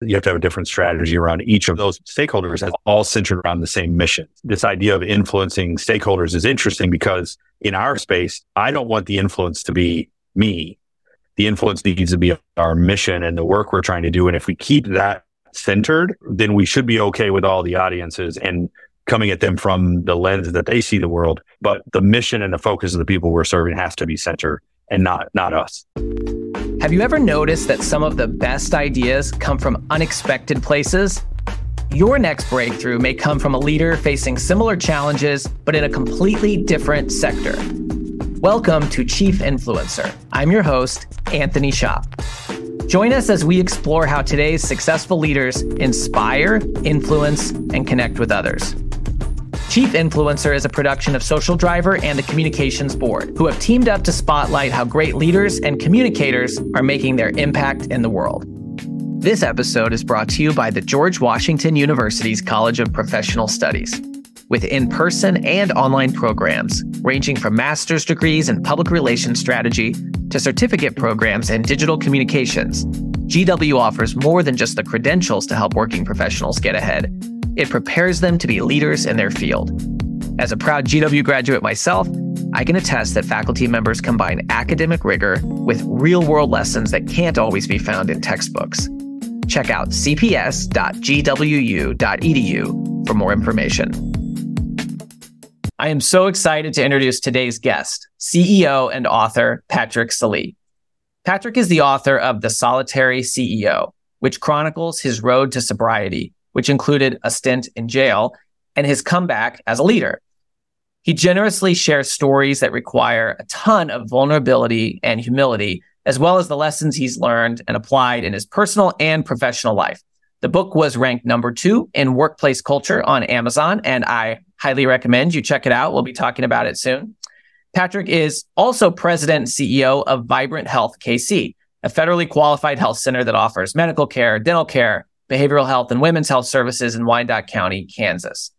you have to have a different strategy around each of those stakeholders as all centered around the same mission. This idea of influencing stakeholders is interesting because in our space, I don't want the influence to be me. The influence needs to be our mission and the work we're trying to do. And if we keep that centered, then we should be okay with all the audiences and coming at them from the lens that they see the world. But the mission and the focus of the people we're serving has to be centered and not not us. Have you ever noticed that some of the best ideas come from unexpected places? Your next breakthrough may come from a leader facing similar challenges, but in a completely different sector. Welcome to Chief Influencer. I'm your host, Anthony Shop. Join us as we explore how today's successful leaders inspire, influence, and connect with others. Chief Influencer is a production of Social Driver and the Communications Board, who have teamed up to spotlight how great leaders and communicators are making their impact in the world. This episode is brought to you by the George Washington University's College of Professional Studies. With in person and online programs ranging from master's degrees in public relations strategy to certificate programs in digital communications, GW offers more than just the credentials to help working professionals get ahead it prepares them to be leaders in their field. As a proud GW graduate myself, I can attest that faculty members combine academic rigor with real world lessons that can't always be found in textbooks. Check out cps.gwu.edu for more information. I am so excited to introduce today's guest, CEO and author Patrick Sallee. Patrick is the author of The Solitary CEO, which chronicles his road to sobriety which included a stint in jail and his comeback as a leader. He generously shares stories that require a ton of vulnerability and humility, as well as the lessons he's learned and applied in his personal and professional life. The book was ranked number two in workplace culture on Amazon, and I highly recommend you check it out. We'll be talking about it soon. Patrick is also president and CEO of Vibrant Health KC, a federally qualified health center that offers medical care, dental care, behavioral health, and women's health services in Wyandotte County, Kansas.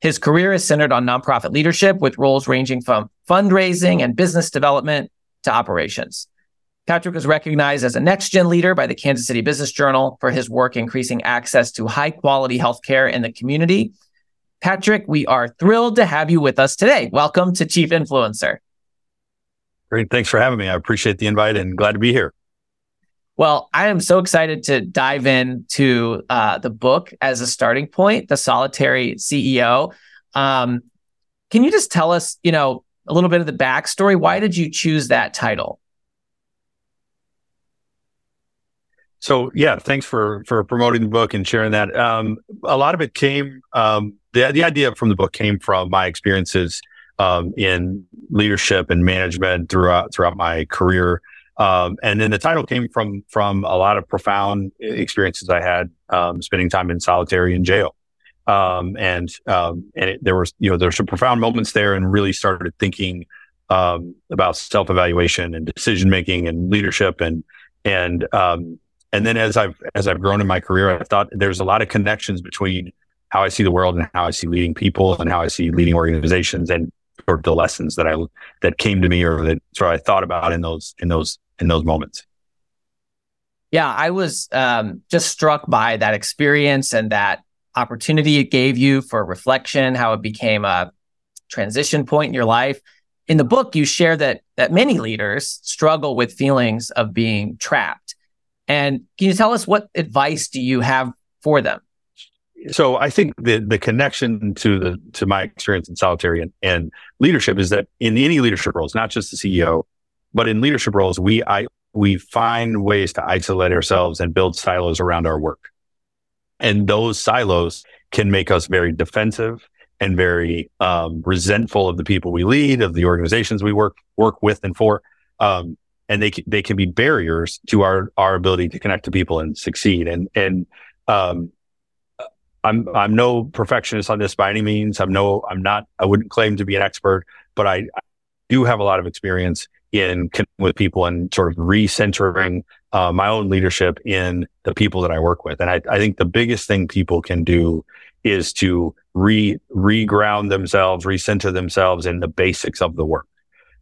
His career is centered on nonprofit leadership with roles ranging from fundraising and business development to operations. Patrick was recognized as a next gen leader by the Kansas City Business Journal for his work increasing access to high quality healthcare in the community. Patrick, we are thrilled to have you with us today. Welcome to Chief Influencer. Great. Thanks for having me. I appreciate the invite and glad to be here. Well, I am so excited to dive into uh, the book as a starting point, The Solitary CEO. Um, can you just tell us, you know, a little bit of the backstory? Why did you choose that title? So yeah, thanks for for promoting the book and sharing that. Um, a lot of it came um, the the idea from the book came from my experiences um, in leadership and management throughout throughout my career. Um, and then the title came from from a lot of profound experiences I had um, spending time in solitary in jail. Um, and um, and it, there was you know there's some profound moments there, and really started thinking um, about self evaluation and decision making and leadership and and um, and then as I've as I've grown in my career, I thought there's a lot of connections between how I see the world and how I see leading people and how I see leading organizations and sort of the lessons that I that came to me or that sort of I thought about in those in those in those moments. Yeah, I was um, just struck by that experience and that opportunity it gave you for reflection, how it became a transition point in your life. In the book, you share that that many leaders struggle with feelings of being trapped. And can you tell us what advice do you have for them? So I think the the connection to the to my experience in solitary and, and leadership is that in any leadership roles, not just the CEO, but in leadership roles, we I we find ways to isolate ourselves and build silos around our work. And those silos can make us very defensive and very um, resentful of the people we lead, of the organizations we work work with and for. Um, and they they can be barriers to our our ability to connect to people and succeed. And and um, I'm I'm no perfectionist on this by any means. I'm no I'm not I wouldn't claim to be an expert, but I, I do have a lot of experience in with people and sort of recentering uh, my own leadership in the people that I work with. And I, I think the biggest thing people can do is to re reground themselves, recenter themselves in the basics of the work.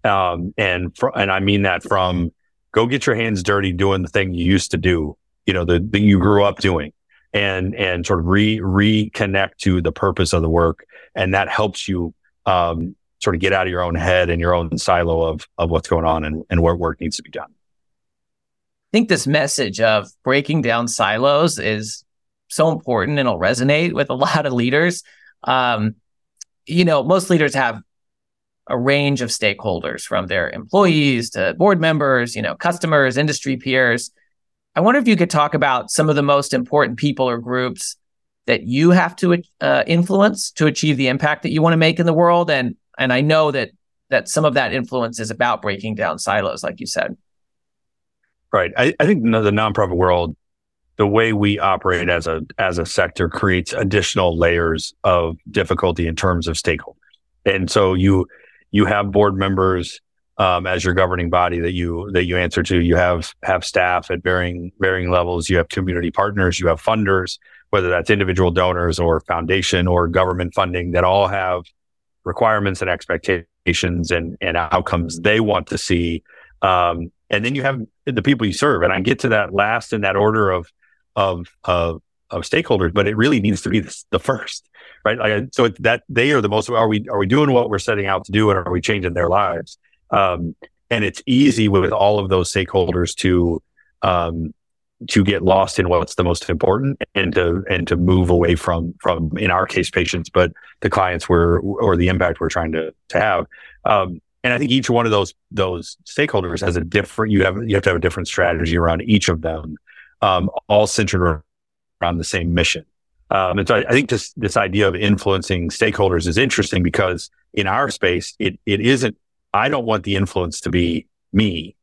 Um, and fr- and I mean that from go get your hands dirty doing the thing you used to do, you know, the, that you grew up doing. and and sort of re reconnect to the purpose of the work, and that helps you um, sort of get out of your own head and your own silo of of what's going on and, and what work needs to be done. I think this message of breaking down silos is so important and it'll resonate with a lot of leaders. Um, you know, most leaders have a range of stakeholders from their employees to board members, you know, customers, industry peers. I wonder if you could talk about some of the most important people or groups that you have to uh, influence to achieve the impact that you want to make in the world and and I know that that some of that influence is about breaking down silos like you said. Right. I, I think the nonprofit world the way we operate as a as a sector creates additional layers of difficulty in terms of stakeholders. And so you you have board members um, as your governing body that you that you answer to. You have have staff at varying varying levels. You have community partners. You have funders, whether that's individual donors or foundation or government funding, that all have requirements and expectations and and outcomes they want to see. Um, and then you have the people you serve. And I get to that last in that order of of of of stakeholders, but it really needs to be the, first right? Like, so that they are the most. Are we are we doing what we're setting out to do, and are we changing their lives? Um, and it's easy with all of those stakeholders to um, to get lost in what's the most important and to and to move away from from in our case patients, but the clients we're or the impact we're trying to to have. Um, and I think each one of those those stakeholders has a different. You have you have to have a different strategy around each of them, um, all centered around the same mission. Um, and so I, I, think this this idea of influencing stakeholders is interesting because in our space, it it isn't. I don't want the influence to be me.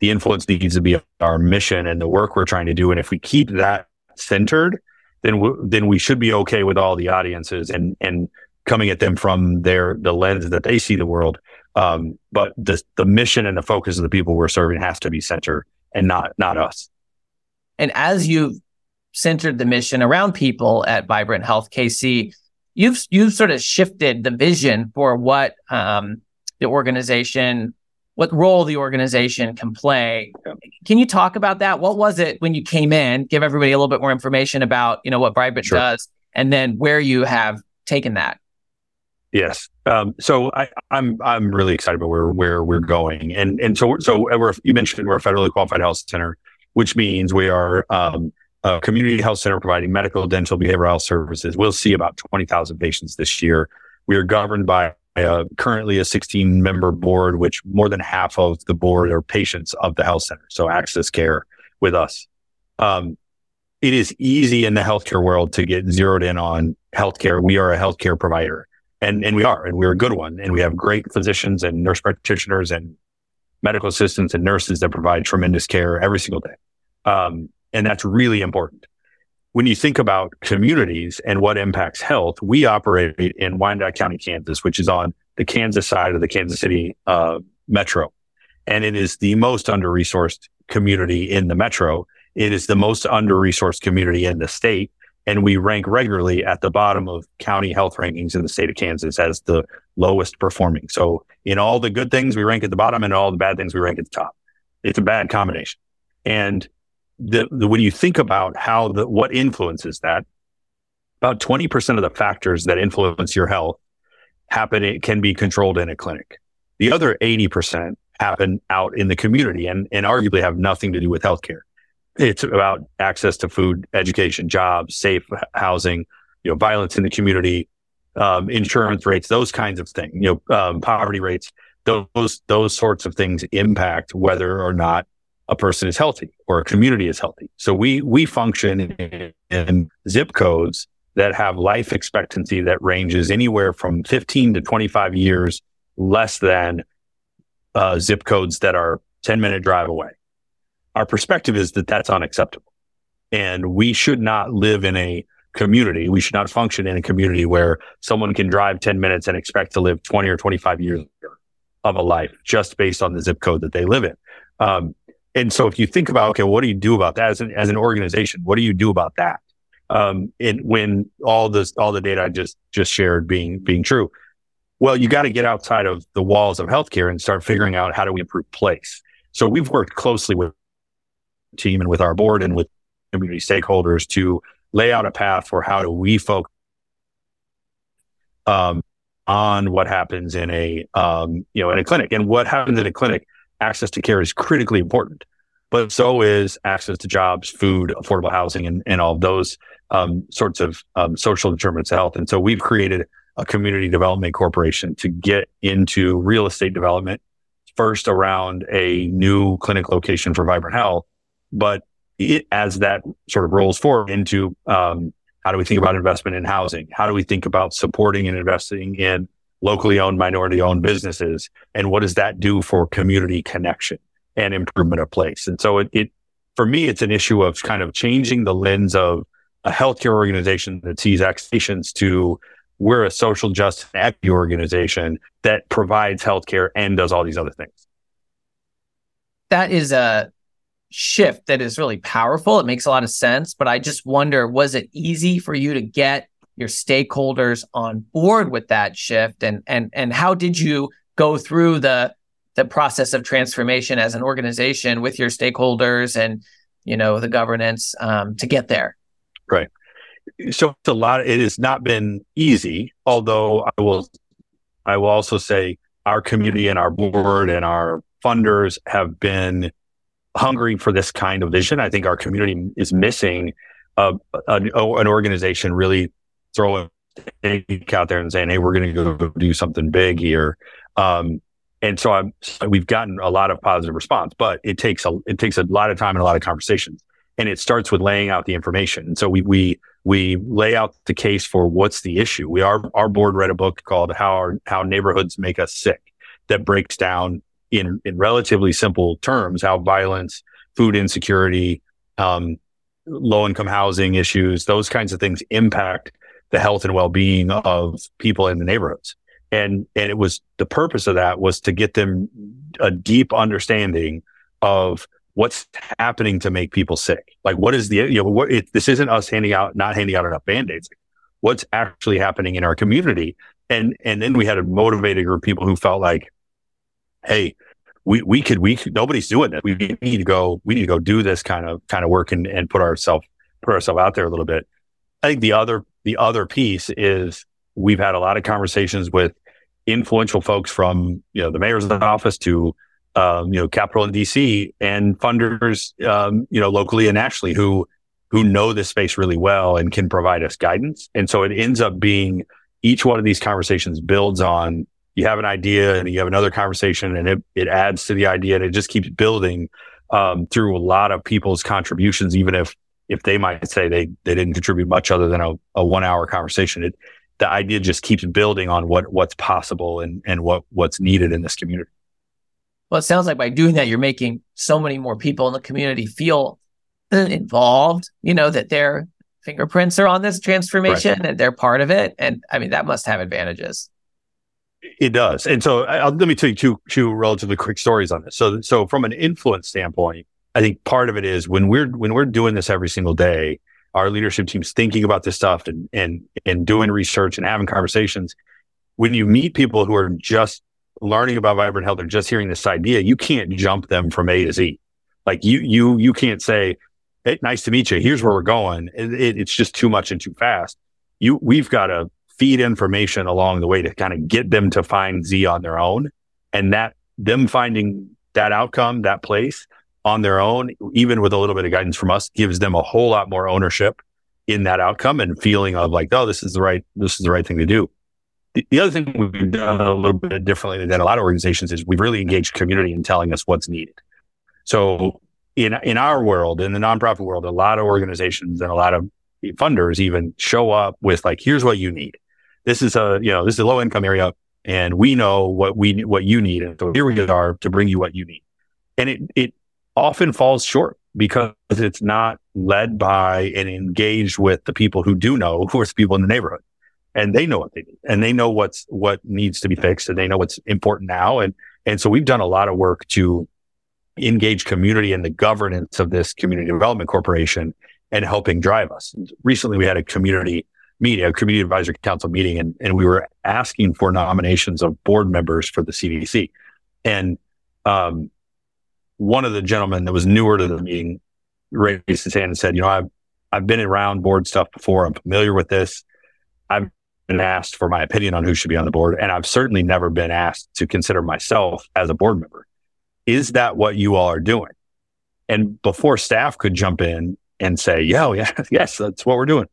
The influence needs to be our mission and the work we're trying to do. And if we keep that centered, then we, then we should be okay with all the audiences and and coming at them from their the lens that they see the world. Um, but the the mission and the focus of the people we're serving has to be centered and not not us. And as you've centered the mission around people at Vibrant Health KC, you've you've sort of shifted the vision for what um, the organization, what role the organization can play. Can you talk about that? What was it when you came in? Give everybody a little bit more information about you know what Vibrant sure. does, and then where you have taken that. Yes. Um, so I, am I'm, I'm really excited about where where we're going, and and so so we're, you mentioned we're a federally qualified health center, which means we are um, a community health center providing medical, dental, behavioral health services. We'll see about 20,000 patients this year. We are governed by a, currently a 16 member board, which more than half of the board are patients of the health center. So access care with us. Um, it is easy in the healthcare world to get zeroed in on healthcare. We are a healthcare provider and, and we are, and we're a good one. And we have great physicians and nurse practitioners and medical assistants and nurses that provide tremendous care every single day. Um, and that's really important. When you think about communities and what impacts health, we operate in Wyandotte County, Kansas, which is on the Kansas side of the Kansas City uh, metro. And it is the most under resourced community in the metro. It is the most under resourced community in the state. And we rank regularly at the bottom of county health rankings in the state of Kansas as the lowest performing. So in all the good things, we rank at the bottom and all the bad things, we rank at the top. It's a bad combination. And the, the, when you think about how the what influences that, about 20% of the factors that influence your health happen it can be controlled in a clinic. The other 80% happen out in the community and, and arguably have nothing to do with healthcare. It's about access to food, education, jobs, safe housing, you know, violence in the community, um, insurance rates, those kinds of things, you know, um, poverty rates, those, those sorts of things impact whether or not a person is healthy or a community is healthy. So we we function in, in, zip codes that have life expectancy that ranges anywhere from 15 to 25 years less than uh, zip codes that are 10 minute drive away. Our perspective is that that's unacceptable. And we should not live in a community. We should not function in a community where someone can drive 10 minutes and expect to live 20 or 25 years of a life just based on the zip code that they live in. Um, and so if you think about, okay, what do you do about that as an, as an organization? What do you do about that? Um, and when all this, all the data I just, just shared being, being true, well, you got to get outside of the walls of healthcare and start figuring out how do we improve place. So we've worked closely with team and with our board and with community stakeholders to lay out a path for how do we focus um, on what happens in a um, you know in a clinic and what happens in a clinic. Access to care is critically important, but so is access to jobs, food, affordable housing, and, and all those um, sorts of um, social determinants of health. And so we've created a community development corporation to get into real estate development first around a new clinic location for Vibrant Health, but it, as that sort of rolls forward into um, how do we think about investment in housing? How do we think about supporting and investing in locally owned, minority owned businesses? And what does that do for community connection and improvement of place? And so it, it for me, it's an issue of kind of changing the lens of a healthcare organization that sees patients to we're a social justice equity organization that provides healthcare and does all these other things. That is a shift that is really powerful. It makes a lot of sense, but I just wonder was it easy for you to get your stakeholders on board with that shift? And and and how did you go through the the process of transformation as an organization with your stakeholders and you know the governance um, to get there? Right. So it's a lot it has not been easy although i will i will also say our community and our board and our funders have been hungry for this kind of vision. I think our community is missing uh, an, an organization really throwing out there and saying, "Hey, we're going to go do something big here." Um, and so I'm, we've gotten a lot of positive response, but it takes a it takes a lot of time and a lot of conversations, and it starts with laying out the information. And so we we we lay out the case for what's the issue. We our our board read a book called "How Our, How Neighborhoods Make Us Sick" that breaks down in, in relatively simple terms, how violence, food insecurity, um, low income housing issues, those kinds of things impact the health and well being of people in the neighborhoods. And, and it was the purpose of that was to get them a deep understanding of what's happening to make people sick. Like, what is the, you know, what it, this isn't us handing out, not handing out enough band aids. What's actually happening in our community? And, and then we had a motivated group of people who felt like, hey, we, we could, we nobody's doing it. We need to go, we need to go do this kind of, kind of work and, and put ourselves, put ourselves out there a little bit. I think the other, the other piece is we've had a lot of conversations with influential folks from, you know, the mayor's office to, um, you know, Capitol in DC and funders, um, you know, locally and nationally who, who know this space really well and can provide us guidance. And so it ends up being each one of these conversations builds on you have an idea and you have another conversation and it, it adds to the idea and it just keeps building um, through a lot of people's contributions, even if if they might say they they didn't contribute much other than a, a one hour conversation. It, the idea just keeps building on what what's possible and and what what's needed in this community. Well, it sounds like by doing that, you're making so many more people in the community feel involved. You know that their fingerprints are on this transformation right. and they're part of it. And I mean that must have advantages. It does. And so I'll, let me tell you two, two relatively quick stories on this. So, so from an influence standpoint, I think part of it is when we're, when we're doing this every single day, our leadership team's thinking about this stuff and, and, and doing research and having conversations. When you meet people who are just learning about vibrant health or just hearing this idea, you can't jump them from A to Z. Like you, you, you can't say, Hey, nice to meet you. Here's where we're going. It, it, it's just too much and too fast. You, we've got to feed information along the way to kind of get them to find Z on their own. And that them finding that outcome, that place on their own, even with a little bit of guidance from us, gives them a whole lot more ownership in that outcome and feeling of like, oh, this is the right, this is the right thing to do. The, the other thing we've done a little bit differently than a lot of organizations is we've really engaged community in telling us what's needed. So in in our world, in the nonprofit world, a lot of organizations and a lot of funders even show up with like, here's what you need this is a, you know, this is a low income area and we know what we, what you need. And so here we are to bring you what you need. And it, it often falls short because it's not led by and engaged with the people who do know, who are the people in the neighborhood and they know what they need and they know what's, what needs to be fixed and they know what's important now. And, and so we've done a lot of work to engage community in the governance of this community development corporation and helping drive us. Recently, we had a community meeting, a community advisory council meeting, and, and we were asking for nominations of board members for the CDC. And um, one of the gentlemen that was newer to the mm-hmm. meeting raised his hand and said, "You know, I've I've been around board stuff before. I'm familiar with this. I've been asked for my opinion on who should be on the board, and I've certainly never been asked to consider myself as a board member. Is that what you all are doing? And before staff could jump in and say, "Yeah, oh, yeah, yes, that's what we're doing,"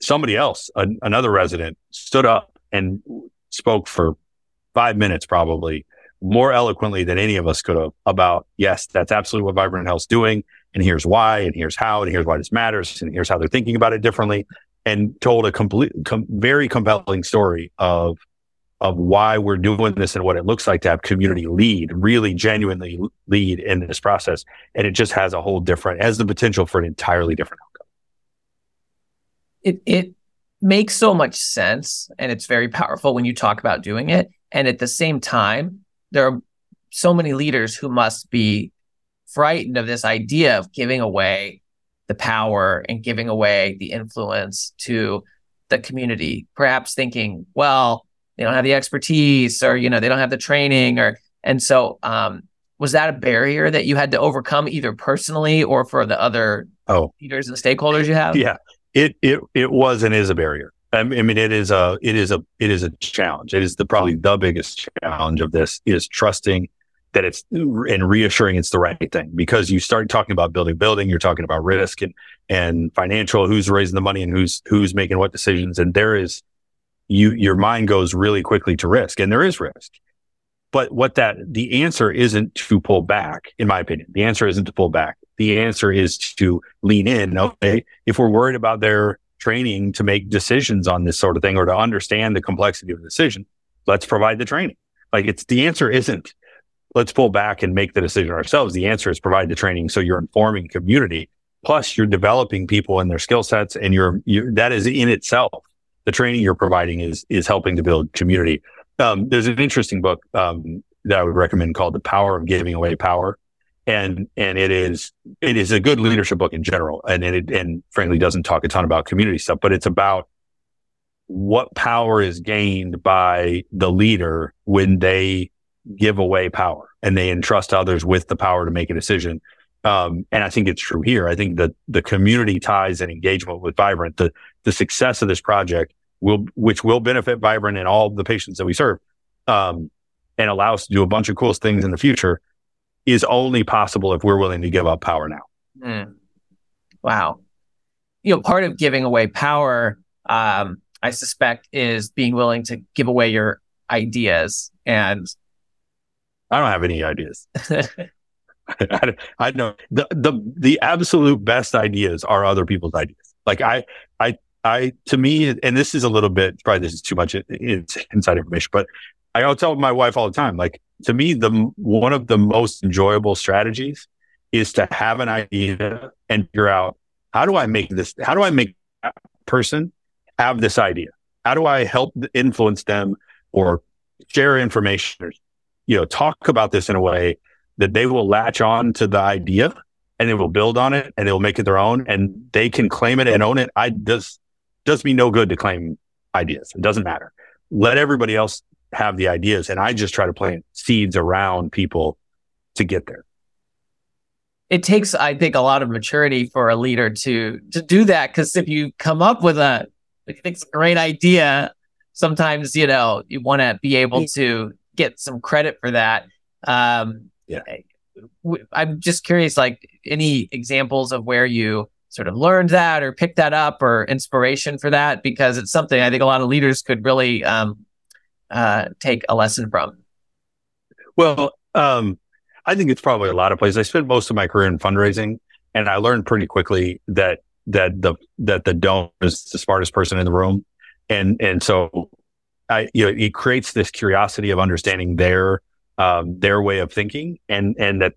somebody else, a, another resident, stood up and spoke for five minutes, probably more eloquently than any of us could have about, yes, that's absolutely what Vibrant Health's doing. And here's why, and here's how, and here's why this matters, and here's how they're thinking about it differently. And told a complete, com- very compelling story of, of why we're doing this and what it looks like to have community lead, really genuinely lead in this process. And it just has a whole different, has the potential for an entirely different outcome. It, it makes so much sense. And it's very powerful when you talk about doing it. And at the same time, there are so many leaders who must be frightened of this idea of giving away the power and giving away the influence to the community, perhaps thinking, well, they don't have the expertise or, you know, they don't have the training or, and so, um, was that a barrier that you had to overcome either personally or for the other oh. leaders and stakeholders you have? Yeah, it, it, it was and is a barrier. I mean, it is a, it is a, it is a challenge. It is the probably the biggest challenge of this is trusting that it's and reassuring it's the right thing because you start talking about building, building, you're talking about risk and, and financial, who's raising the money and who's, who's making what decisions. And there is, you, your mind goes really quickly to risk and there is risk. But what that, the answer isn't to pull back, in my opinion. The answer isn't to pull back. The answer is to lean in. Okay. If we're worried about their training to make decisions on this sort of thing or to understand the complexity of the decision, let's provide the training. Like it's the answer isn't let's pull back and make the decision ourselves. The answer is provide the training. So you're informing community. Plus you're developing people and their skill sets and you're, you, that is in itself. The training you're providing is, is helping to build community. Um, there's an interesting book, um, that I would recommend called The Power of Giving Away Power and and it is it is a good leadership book in general, and it and frankly doesn't talk a ton about community stuff, but it's about what power is gained by the leader when they give away power and they entrust others with the power to make a decision. Um, and I think it's true here. I think that the community ties and engagement with Vibrant, the the success of this project will, which will benefit Vibrant and all the patients that we serve, um, and allow us to do a bunch of cool things in the future is only possible if we're willing to give up power now. Mm. Wow. You know, part of giving away power, um, I suspect, is being willing to give away your ideas. And I don't have any ideas. I, I know the, the, the absolute best ideas are other people's ideas. Like I, I, I, to me, and this is a little bit, probably this is too much inside information, but I'll tell my wife all the time, like to me, the one of the most enjoyable strategies is to have an idea and figure out how do I make this? How do I make that person have this idea? How do I help influence them or share information or, you know, talk about this in a way that they will latch on to the idea and they will build on it and they will make it their own and they can claim it and own it. I does, does me no good to claim ideas. It doesn't matter. Let everybody else have the ideas and I just try to plant seeds around people to get there. It takes, I think, a lot of maturity for a leader to to do that. Cause if you come up with a you think it's a great idea, sometimes, you know, you want to be able to get some credit for that. Um, yeah. I'm just curious, like any examples of where you sort of learned that or picked that up or inspiration for that, because it's something I think a lot of leaders could really um, uh, take a lesson from? Well, um, I think it's probably a lot of places. I spent most of my career in fundraising, and I learned pretty quickly that that the that the donor is the smartest person in the room, and and so I you know it creates this curiosity of understanding their um, their way of thinking, and and that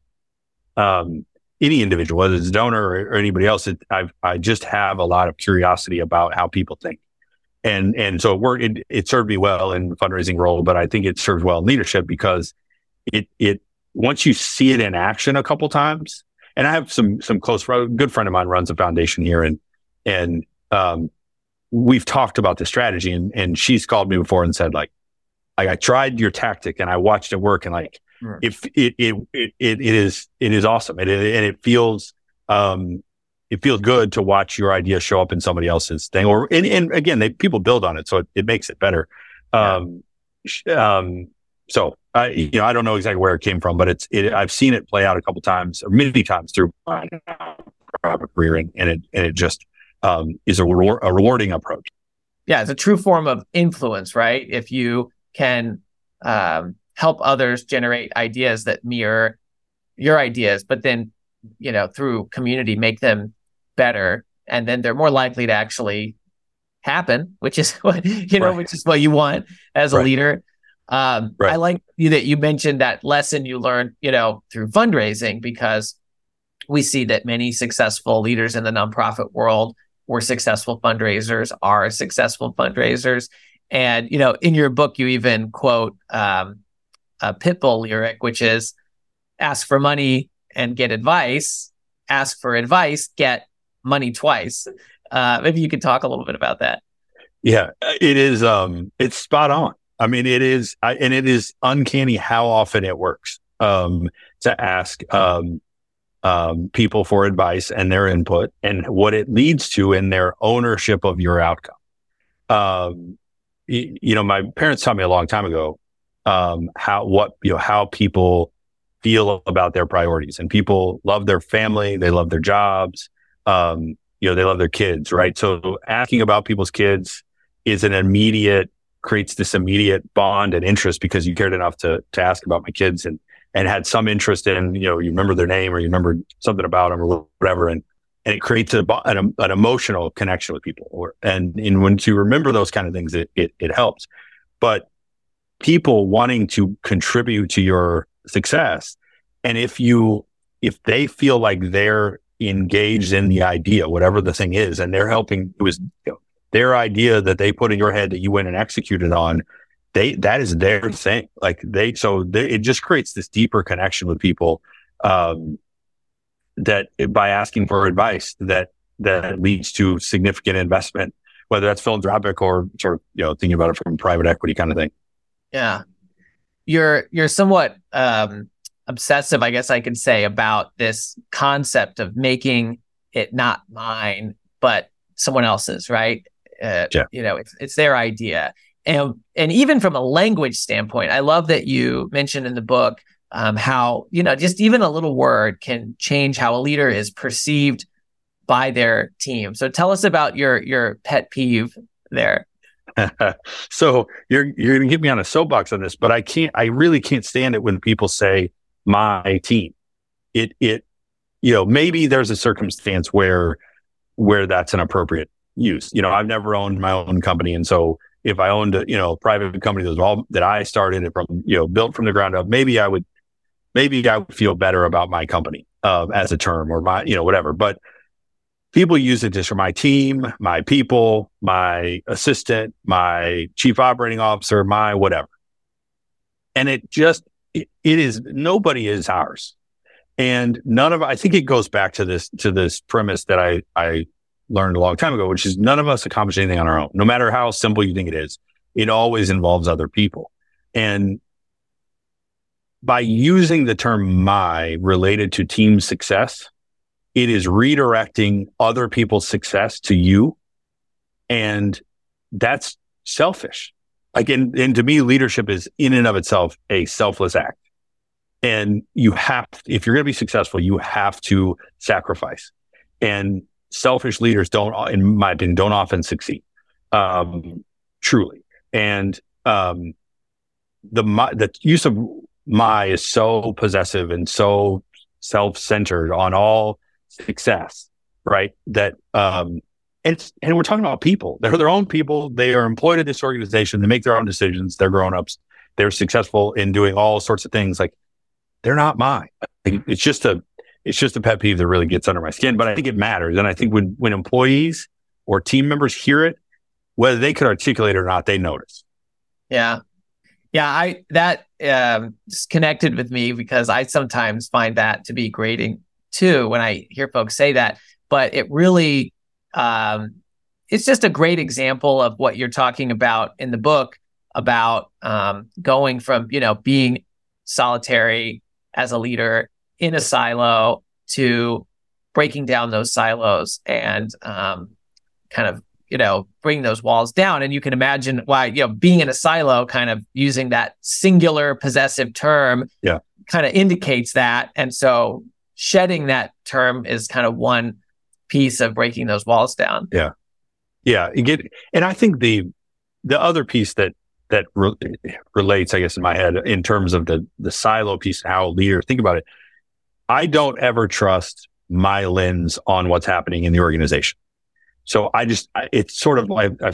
um, any individual, whether it's a donor or, or anybody else, it, I I just have a lot of curiosity about how people think, and and so it worked. It, it served me well in fundraising role, but I think it served well in leadership because it it once you see it in action a couple times. And I have some some close good friend of mine runs a foundation here, and and um, we've talked about the strategy, and and she's called me before and said like, I, I tried your tactic and I watched it work, and like if it, it it it it is it is awesome, and it, and it feels um it feels good to watch your idea show up in somebody else's thing. Or and, and again, they people build on it, so it, it makes it better. Um, um, so I, you know, I don't know exactly where it came from, but it's it. I've seen it play out a couple times or many times through my career, and, and it and it just um, is a, reward, a rewarding approach. Yeah, it's a true form of influence, right? If you can um, help others generate ideas that mirror your ideas, but then you know through community make them better, and then they're more likely to actually happen, which is what you know, right. which is what you want as a right. leader. Um, right. I like you that you mentioned that lesson you learned, you know, through fundraising because we see that many successful leaders in the nonprofit world were successful fundraisers, are successful fundraisers. And, you know, in your book, you even quote um, a Pitbull lyric, which is ask for money and get advice, ask for advice, get money twice. Uh, maybe you could talk a little bit about that. Yeah, it is. Um, it's spot on. I mean, it is, I, and it is uncanny how often it works um, to ask um, um, people for advice and their input and what it leads to in their ownership of your outcome. Um, you, you know, my parents taught me a long time ago um, how what you know how people feel about their priorities, and people love their family, they love their jobs, um, you know, they love their kids, right? So asking about people's kids is an immediate creates this immediate bond and interest because you cared enough to to ask about my kids and and had some interest in you know you remember their name or you remember something about them or whatever and and it creates a, an, an emotional connection with people or and and when you remember those kind of things it, it it helps but people wanting to contribute to your success and if you if they feel like they're engaged in the idea whatever the thing is and they're helping it was you know, their idea that they put in your head that you went and executed on, they that is their thing. Like they, so they, it just creates this deeper connection with people um, that by asking for advice that that leads to significant investment, whether that's philanthropic or sort of you know thinking about it from private equity kind of thing. Yeah, you're you're somewhat um, obsessive, I guess I could say, about this concept of making it not mine but someone else's, right? Uh, yeah. You know, it's it's their idea, and and even from a language standpoint, I love that you mentioned in the book um, how you know just even a little word can change how a leader is perceived by their team. So tell us about your your pet peeve there. so you're you're gonna get me on a soapbox on this, but I can't. I really can't stand it when people say my team. It it you know maybe there's a circumstance where where that's an appropriate use. You know, I've never owned my own company, and so if I owned a you know private company that was all that I started it from you know built from the ground up, maybe I would maybe I would feel better about my company uh, as a term or my you know whatever. But people use it just for my team, my people, my assistant, my chief operating officer, my whatever, and it just it, it is nobody is ours. And none of I think it goes back to this to this premise that I I learned a long time ago, which is none of us accomplish anything on our own, no matter how simple you think it is. It always involves other people. And by using the term my related to team success, it is redirecting other people's success to you. And that's selfish. Like, and, and to me, leadership is in and of itself a selfless act. And you have, if you're going to be successful, you have to sacrifice. And selfish leaders don't, in my opinion, don't often succeed. Um, truly. And, um, the, my, the use of my is so possessive and so self-centered on all success, right? That, um, and, and we're talking about people. They're their own people. They are employed at this organization. They make their own decisions. They're grown ups. They're successful in doing all sorts of things. Like they're not mine. It's just a it's just a pet peeve that really gets under my skin, but I think it matters. And I think when, when employees or team members hear it, whether they could articulate it or not, they notice. Yeah. Yeah. I, that, um, just connected with me because I sometimes find that to be grating too when I hear folks say that, but it really, um, it's just a great example of what you're talking about in the book about um, going from you know being solitary as a leader in a silo to breaking down those silos and um, kind of you know bring those walls down. And you can imagine why you know being in a silo kind of using that singular possessive term yeah. kind of indicates that. And so shedding that term is kind of one piece of breaking those walls down. Yeah. Yeah get and i think the the other piece that that re- relates i guess in my head in terms of the the silo piece how leader think about it. I don't ever trust my lens on what's happening in the organization. So I just, it's sort of like, I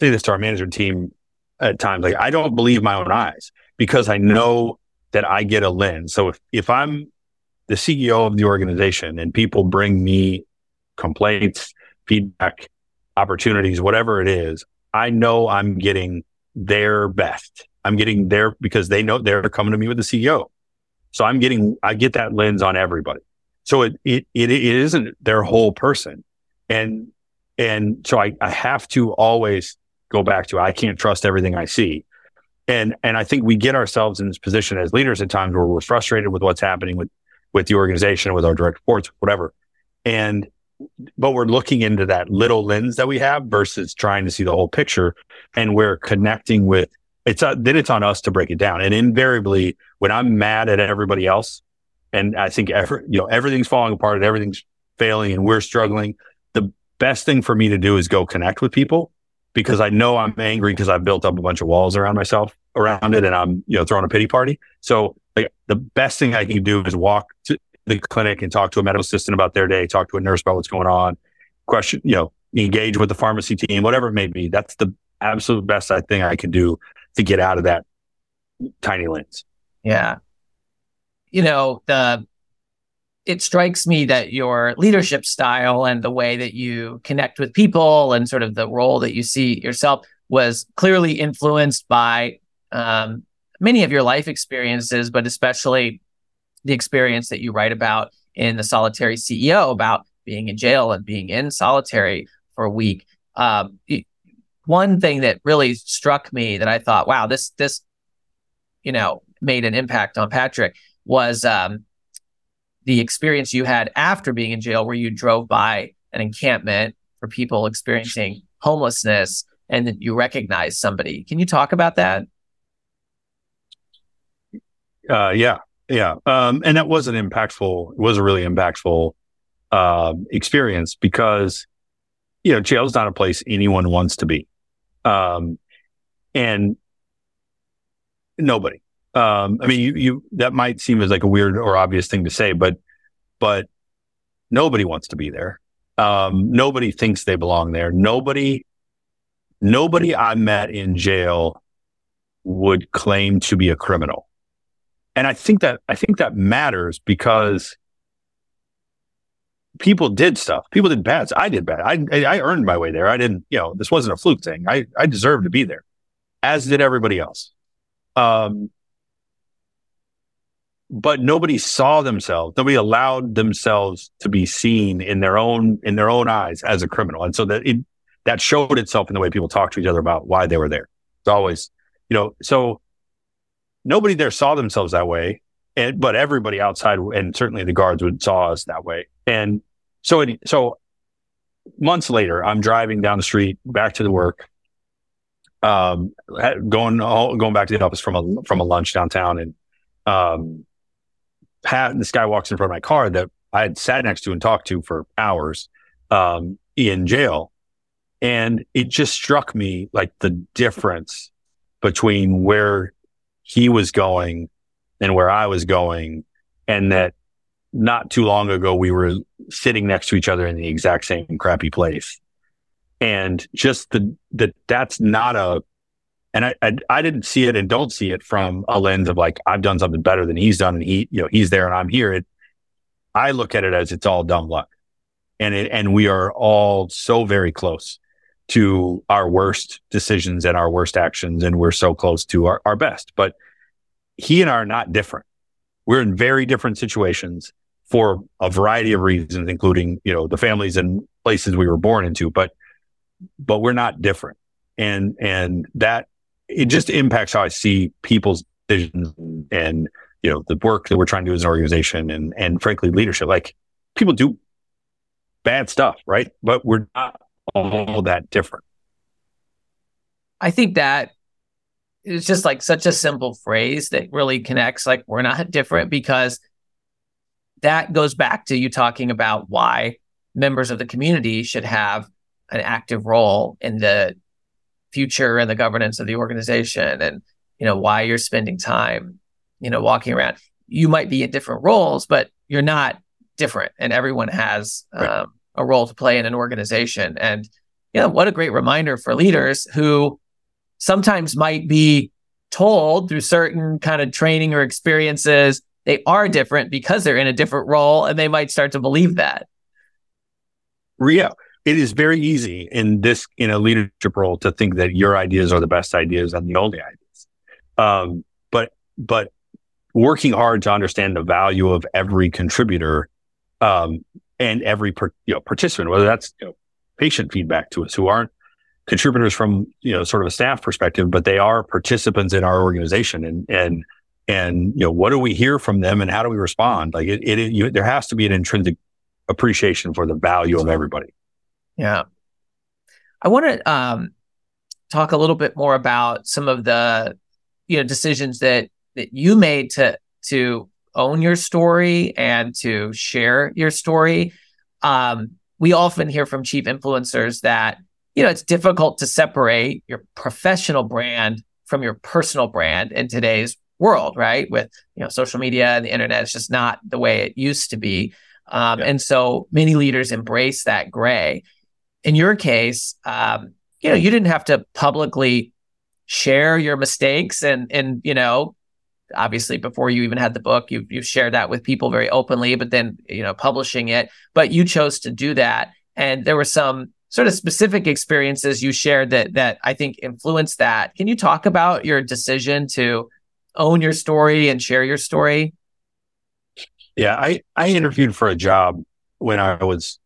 say this to our management team at times, like, I don't believe my own eyes because I know that I get a lens. So if, if I'm the CEO of the organization and people bring me complaints, feedback, opportunities, whatever it is, I know I'm getting their best. I'm getting their because they know they're coming to me with the CEO. So I'm getting, I get that lens on everybody. So it, it, it, it isn't their whole person. And and so I, I have to always go back to I can't trust everything I see. And and I think we get ourselves in this position as leaders at times where we're frustrated with what's happening with with the organization, with our direct reports, whatever. And but we're looking into that little lens that we have versus trying to see the whole picture. And we're connecting with it's uh, then it's on us to break it down. And invariably, when I'm mad at everybody else, and I think every, you know everything's falling apart and everything's failing, and we're struggling, the best thing for me to do is go connect with people because I know I'm angry because I've built up a bunch of walls around myself around it and I'm, you know, throwing a pity party. So like the best thing I can do is walk to the clinic and talk to a medical assistant about their day, talk to a nurse about what's going on, question, you know, engage with the pharmacy team, whatever it may be. That's the absolute best thing I can do to get out of that tiny lens. Yeah. You know, the it strikes me that your leadership style and the way that you connect with people and sort of the role that you see yourself was clearly influenced by um, many of your life experiences, but especially the experience that you write about in the solitary CEO about being in jail and being in solitary for a week. Um, one thing that really struck me that I thought, wow, this this you know made an impact on Patrick was um, the experience you had after being in jail, where you drove by an encampment for people experiencing homelessness and you recognize somebody. Can you talk about that? Uh, yeah, yeah. Um, and that was an impactful, was a really impactful uh, experience because, you know, jail is not a place anyone wants to be. Um, and nobody, um, I mean, you, you, that might seem as like a weird or obvious thing to say, but, but nobody wants to be there. Um, nobody thinks they belong there. Nobody, nobody I met in jail would claim to be a criminal. And I think that, I think that matters because people did stuff. People did bad. I did bad. I, I earned my way there. I didn't, you know, this wasn't a fluke thing. I, I deserved to be there as did everybody else. Um, but nobody saw themselves nobody allowed themselves to be seen in their own in their own eyes as a criminal and so that it that showed itself in the way people talked to each other about why they were there it's always you know so nobody there saw themselves that way and but everybody outside and certainly the guards would saw us that way and so it, so months later i'm driving down the street back to the work um going going back to the office from a from a lunch downtown and um Pat, this guy walks in front of my car that I had sat next to and talked to for hours um, in jail. And it just struck me like the difference between where he was going and where I was going. And that not too long ago, we were sitting next to each other in the exact same crappy place. And just the, that that's not a and I, I, I didn't see it and don't see it from a lens of like I've done something better than he's done and he you know he's there and I'm here. It I look at it as it's all dumb luck, and it and we are all so very close to our worst decisions and our worst actions, and we're so close to our, our best. But he and I are not different. We're in very different situations for a variety of reasons, including you know the families and places we were born into. But but we're not different, and and that it just impacts how I see people's decisions and you know the work that we're trying to do as an organization and and frankly leadership. Like people do bad stuff, right? But we're not all that different. I think that it's just like such a simple phrase that really connects like we're not different because that goes back to you talking about why members of the community should have an active role in the future and the governance of the organization and you know why you're spending time you know walking around you might be in different roles but you're not different and everyone has right. um, a role to play in an organization. And know what a great reminder for leaders who sometimes might be told through certain kind of training or experiences they are different because they're in a different role and they might start to believe that. Yeah it is very easy in this in a leadership role to think that your ideas are the best ideas and the only ideas. Um, but but working hard to understand the value of every contributor um, and every per, you know, participant whether that's you know, patient feedback to us who aren't contributors from you know sort of a staff perspective, but they are participants in our organization, and and and you know what do we hear from them, and how do we respond? Like it, it you, there has to be an intrinsic appreciation for the value of everybody. Yeah, I want to um, talk a little bit more about some of the you know decisions that that you made to to own your story and to share your story. Um, we often hear from chief influencers that you know, it's difficult to separate your professional brand from your personal brand in today's world, right? With you know social media and the internet, it's just not the way it used to be. Um, yeah. And so many leaders embrace that gray. In your case, um, you know, you didn't have to publicly share your mistakes and and you know obviously before you even had the book you've, you've shared that with people very openly but then you know publishing it but you chose to do that and there were some sort of specific experiences you shared that that I think influenced that. Can you talk about your decision to own your story and share your story? Yeah, I I interviewed for a job when I was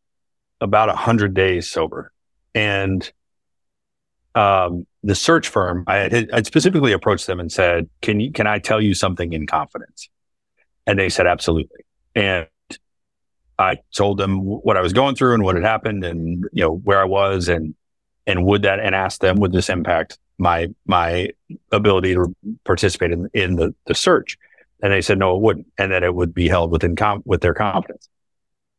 about a hundred days sober, and um, the search firm I had I'd specifically approached them and said, "Can you can I tell you something in confidence?" And they said, "Absolutely." And I told them what I was going through and what had happened and, you know, where I was and, and would that, and asked them, would this impact my, my ability to participate in, in the, the search? And they said, no, it wouldn't. And that it would be held within, com- with their confidence.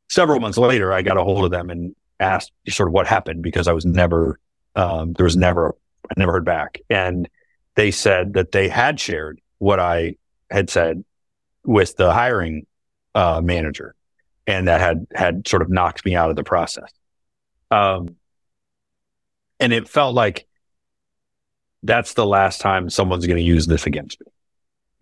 Several months later, I got a hold of them and asked sort of what happened because I was never, um, there was never, I never heard back. And they said that they had shared what I had said with the hiring, uh, manager and that had had sort of knocked me out of the process. Um, and it felt like that's the last time someone's going to use this against me.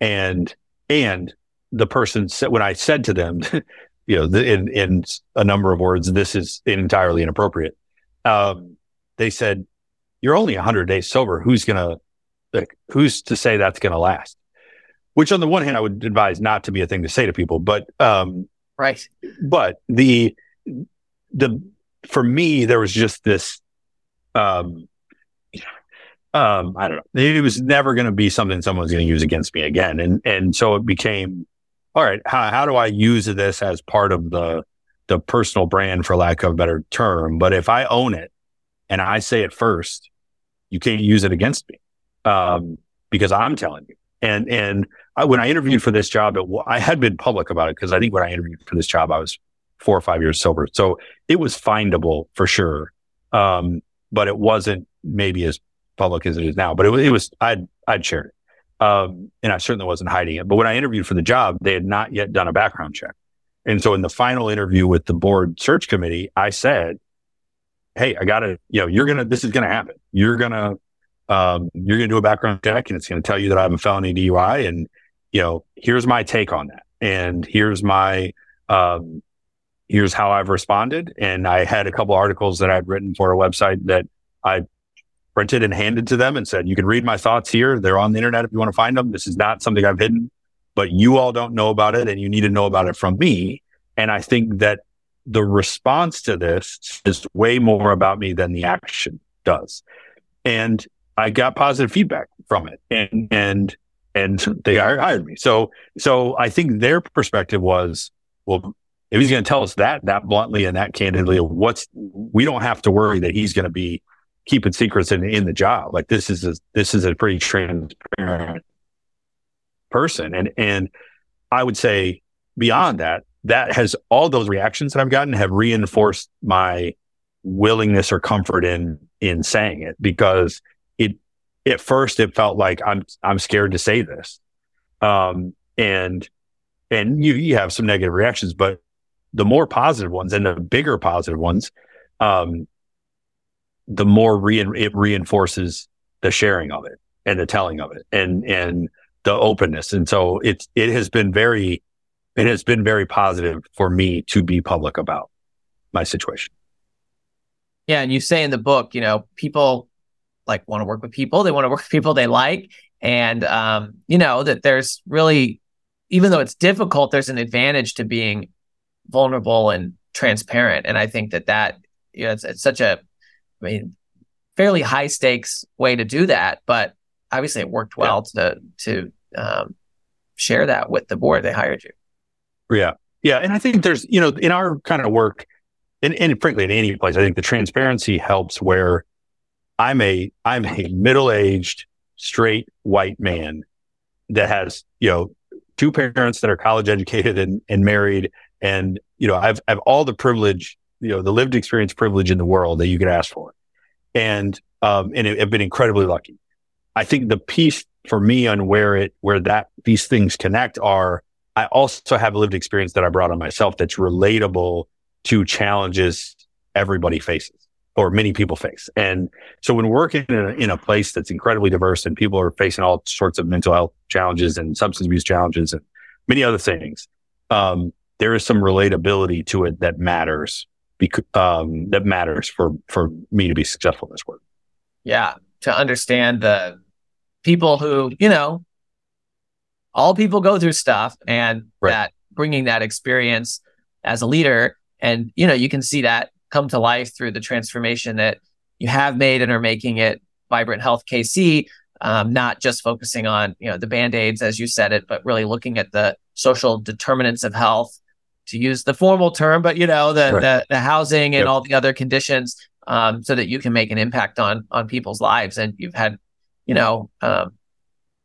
And and the person said when I said to them, you know, the, in in a number of words, this is entirely inappropriate. Um, they said, "You're only 100 days sober. Who's gonna like, who's to say that's going to last?" Which, on the one hand, I would advise not to be a thing to say to people, but um, Right. But the the for me there was just this um um I don't know. It was never going to be something someone's going to use against me again and and so it became all right, how how do I use this as part of the the personal brand for lack of a better term, but if I own it and I say it first, you can't use it against me. Um because I'm telling you. And and I, when I interviewed for this job, it, I had been public about it because I think when I interviewed for this job, I was four or five years sober. So it was findable for sure. Um, but it wasn't maybe as public as it is now, but it, it was, I'd, I'd shared it. Um, and I certainly wasn't hiding it. But when I interviewed for the job, they had not yet done a background check. And so in the final interview with the board search committee, I said, Hey, I got to, you know, you're going to, this is going to happen. You're going to, um, you're going to do a background check and it's going to tell you that I have a felony DUI and you know, here's my take on that. And here's my, um, here's how I've responded. And I had a couple articles that I'd written for a website that I printed and handed to them and said, you can read my thoughts here. They're on the internet if you want to find them. This is not something I've hidden, but you all don't know about it and you need to know about it from me. And I think that the response to this is way more about me than the action does. And I got positive feedback from it. And, and, and they hired me. So, so I think their perspective was, well, if he's going to tell us that that bluntly and that candidly, what's we don't have to worry that he's going to be keeping secrets in, in the job. Like this is a, this is a pretty transparent person, and and I would say beyond that, that has all those reactions that I've gotten have reinforced my willingness or comfort in in saying it because it at first it felt like I'm I'm scared to say this. Um and and you you have some negative reactions, but the more positive ones and the bigger positive ones, um, the more re- it reinforces the sharing of it and the telling of it and and the openness. And so it's it has been very it has been very positive for me to be public about my situation. Yeah, and you say in the book, you know, people like want to work with people, they want to work with people they like, and um, you know that there's really, even though it's difficult, there's an advantage to being vulnerable and transparent. And I think that that you know, it's, it's such a, I mean, fairly high stakes way to do that, but obviously it worked well yeah. to to um, share that with the board they hired you. Yeah, yeah, and I think there's you know in our kind of work, and, and frankly in any place, I think the transparency helps where I'm a I'm a middle aged straight white man that has you know two parents that are college educated and, and married and, you know, I've, I've all the privilege, you know, the lived experience privilege in the world that you could ask for. And, um, and I've been incredibly lucky. I think the piece for me on where it, where that, these things connect are, I also have lived experience that I brought on myself that's relatable to challenges everybody faces or many people face. And so when working in a, in a place that's incredibly diverse and people are facing all sorts of mental health challenges and substance abuse challenges and many other things, um, there is some relatability to it that matters because um, that matters for for me to be successful in this work. Yeah, to understand the people who you know, all people go through stuff, and right. that bringing that experience as a leader, and you know, you can see that come to life through the transformation that you have made and are making it Vibrant Health KC. Um, not just focusing on you know the band aids as you said it, but really looking at the social determinants of health to use the formal term, but you know the right. the, the, housing and yep. all the other conditions, um, so that you can make an impact on on people's lives. And you've had, you know, um,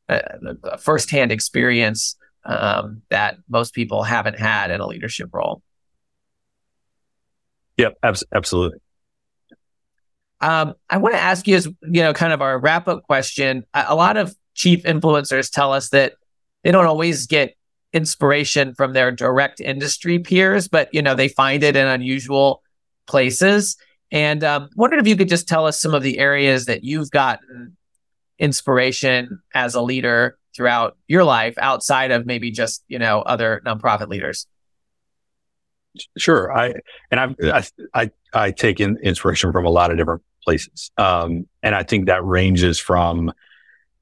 a, a firsthand experience um, that most people haven't had in a leadership role. Yep, abs- absolutely. Um, I want to ask you, as you know, kind of our wrap up question. A, a lot of chief influencers tell us that they don't always get inspiration from their direct industry peers, but you know they find it in unusual places. And um, wondered if you could just tell us some of the areas that you've gotten inspiration as a leader throughout your life, outside of maybe just you know other nonprofit leaders. Sure, I and I've, I I I take in inspiration from a lot of different places, um, and I think that ranges from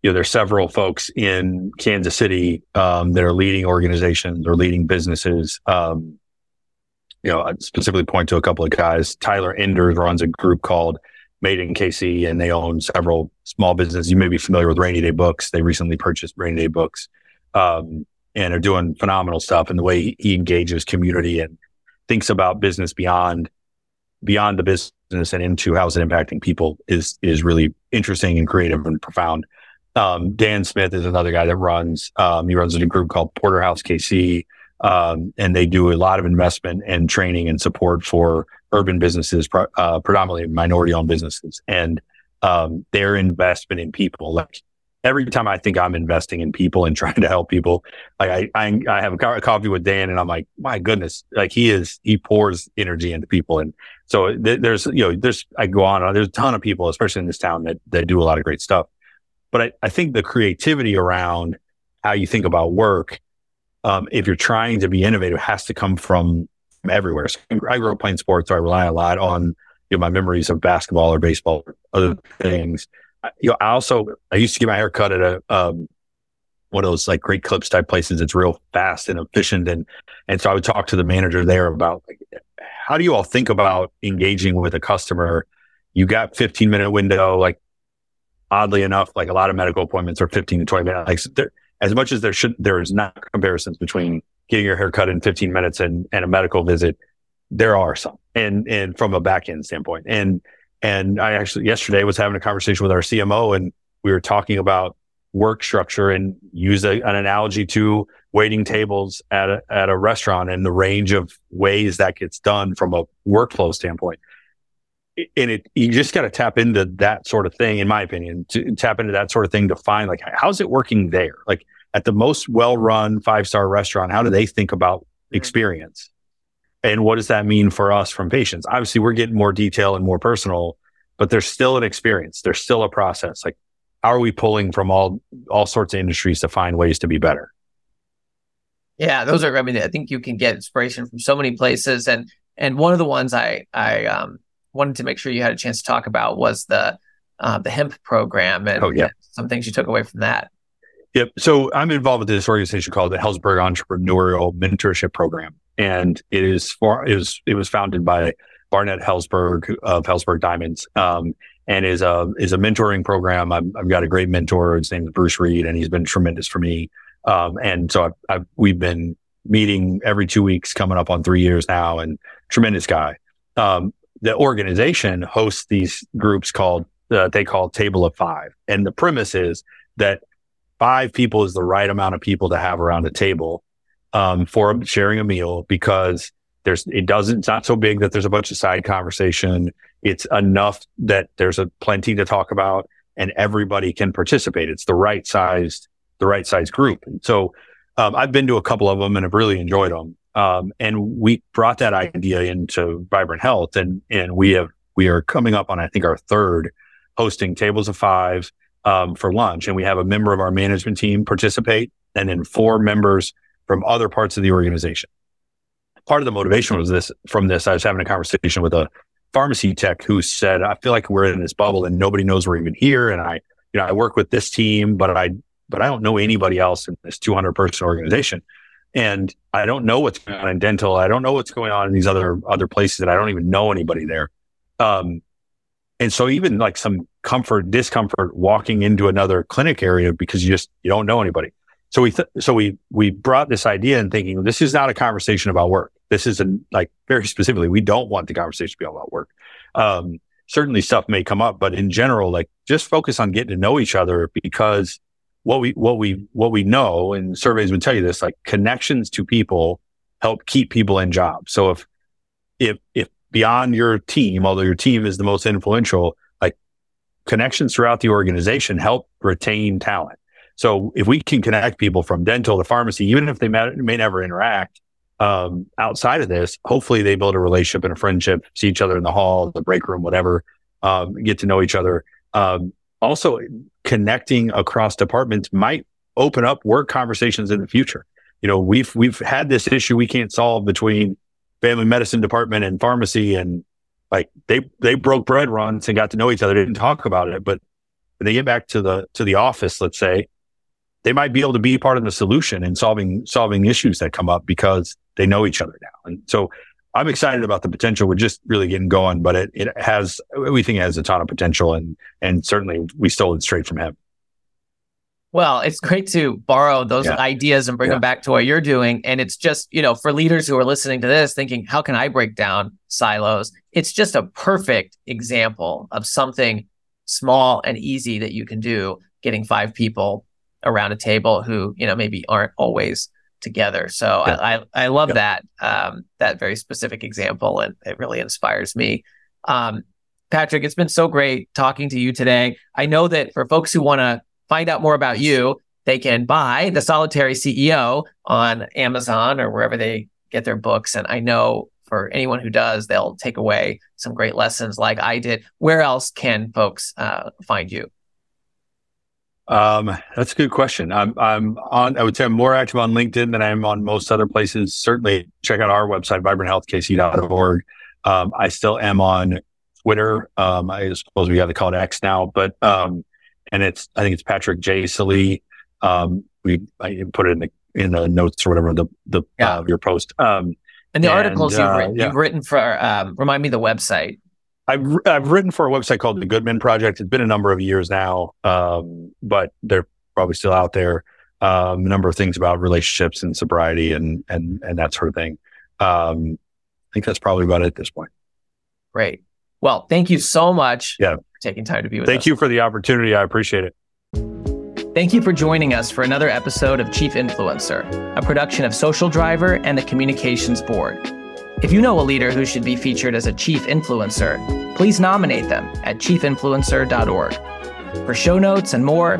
you know, there's several folks in Kansas City um, that are leading organizations or leading businesses. Um, you know, I specifically point to a couple of guys. Tyler Enders runs a group called Made in KC, and they own several small businesses. You may be familiar with Rainy Day Books. They recently purchased Rainy Day Books, um, and are doing phenomenal stuff. And the way he engages community and thinks about business beyond beyond the business and into how is it impacting people is is really interesting and creative and profound. Um, Dan Smith is another guy that runs. Um, he runs a group called Porterhouse KC, um, and they do a lot of investment and training and support for urban businesses, uh, predominantly minority-owned businesses, and um, their investment in people. Like every time I think I'm investing in people and trying to help people, like I I, I have a, co- a coffee with Dan, and I'm like, my goodness, like he is he pours energy into people, and so th- there's you know there's I go on. There's a ton of people, especially in this town, that that do a lot of great stuff. But I, I think the creativity around how you think about work, um, if you're trying to be innovative, has to come from, everywhere. So I grew up playing sports, so I rely a lot on you know, my memories of basketball or baseball or other things. I, you know, I also I used to get my hair cut at a um, one of those like great clips type places. It's real fast and efficient, and and so I would talk to the manager there about like, how do you all think about engaging with a customer? You got 15 minute window, like oddly enough, like a lot of medical appointments are 15 to 20 minutes. Like there, as much as there should, there is not comparisons between getting your hair cut in 15 minutes and, and a medical visit. There are some and, and from a back end standpoint. And, and I actually yesterday was having a conversation with our CMO and we were talking about work structure and use a, an analogy to waiting tables at a, at a restaurant and the range of ways that gets done from a workflow standpoint. And it, you just got to tap into that sort of thing, in my opinion, to tap into that sort of thing to find like, how's it working there? Like at the most well run five star restaurant, how do they think about mm-hmm. experience? And what does that mean for us from patients? Obviously, we're getting more detail and more personal, but there's still an experience. There's still a process. Like, how are we pulling from all all sorts of industries to find ways to be better? Yeah, those are. I mean, I think you can get inspiration from so many places, and and one of the ones I I um, wanted to make sure you had a chance to talk about was the uh, the HEMP program and, oh, yeah. and some things you took away from that. Yep. So I'm involved with this organization called the Helzberg Entrepreneurial Mentorship Program, and it is for it was it was founded by Barnett Helzberg of Helzberg Diamonds, um, and is a is a mentoring program. i have got a great mentor. His name is Bruce Reed, and he's been tremendous for me. Um, and so I've, I've, we've been meeting every two weeks, coming up on three years now, and tremendous guy. Um, the organization hosts these groups called uh, they call Table of Five, and the premise is that five people is the right amount of people to have around a table um, for sharing a meal because there's it doesn't it's not so big that there's a bunch of side conversation. It's enough that there's a plenty to talk about and everybody can participate. It's the right sized the right size group. And so um, I've been to a couple of them and have really enjoyed them. Um, and we brought that idea into Vibrant Health, and and we have we are coming up on I think our third hosting tables of five um, for lunch, and we have a member of our management team participate, and then four members from other parts of the organization. Part of the motivation was this from this. I was having a conversation with a pharmacy tech who said, "I feel like we're in this bubble and nobody knows we're even here." And I, you know, I work with this team, but I, but I don't know anybody else in this 200 person organization, and I don't know what's going on in dental. I don't know what's going on in these other other places, and I don't even know anybody there. Um, and so even like some comfort, discomfort walking into another clinic area because you just, you don't know anybody. So we, th- so we, we brought this idea and thinking this is not a conversation about work. This is a, like very specifically, we don't want the conversation to be all about work. Um, certainly stuff may come up, but in general, like just focus on getting to know each other because what we, what we, what we know and surveys would tell you this, like connections to people help keep people in jobs. So if, if, if beyond your team, although your team is the most influential, connections throughout the organization help retain talent. So if we can connect people from dental to pharmacy, even if they may, never interact um, outside of this, hopefully they build a relationship and a friendship, see each other in the hall, the break room, whatever, um, get to know each other. Um, also, connecting across departments might open up work conversations in the future. You know, we've we've had this issue we can't solve between family medicine department and pharmacy and like they they broke bread runs and got to know each other. They didn't talk about it, but when they get back to the to the office, let's say, they might be able to be part of the solution in solving solving issues that come up because they know each other now. And so I'm excited about the potential. We're just really getting going, but it, it has we think it has a ton of potential and and certainly we stole it straight from him. Well, it's great to borrow those yeah. ideas and bring yeah. them back to what you're doing. And it's just, you know, for leaders who are listening to this thinking, how can I break down silos? It's just a perfect example of something small and easy that you can do, getting five people around a table who, you know, maybe aren't always together. So yeah. I, I, I, love that, um, that very specific example. And it really inspires me. Um, Patrick, it's been so great talking to you today. I know that for folks who want to find out more about you, they can buy The Solitary CEO on Amazon or wherever they get their books. And I know for anyone who does, they'll take away some great lessons like I did. Where else can folks uh, find you? Um, that's a good question. I'm, I'm on, I would say I'm more active on LinkedIn than I am on most other places. Certainly check out our website, vibranthealthkc.org. Um, I still am on Twitter. Um, I suppose we have to call it X now, but, um, and it's I think it's Patrick J. Sallee. Um, we I put it in the in the notes or whatever the the yeah. uh, your post. Um, and the and, articles you've, uh, written, yeah. you've written for um, remind me the website. I've I've written for a website called the Good Men Project. It's been a number of years now, um, but they're probably still out there. um, a number of things about relationships and sobriety and and and that sort of thing. Um, I think that's probably about it at this point. Great. Well, thank you so much yeah. for taking time to be with thank us. Thank you for the opportunity. I appreciate it. Thank you for joining us for another episode of Chief Influencer, a production of Social Driver and the Communications Board. If you know a leader who should be featured as a chief influencer, please nominate them at chiefinfluencer.org. For show notes and more,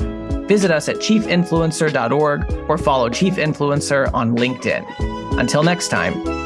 visit us at chiefinfluencer.org or follow Chief Influencer on LinkedIn. Until next time,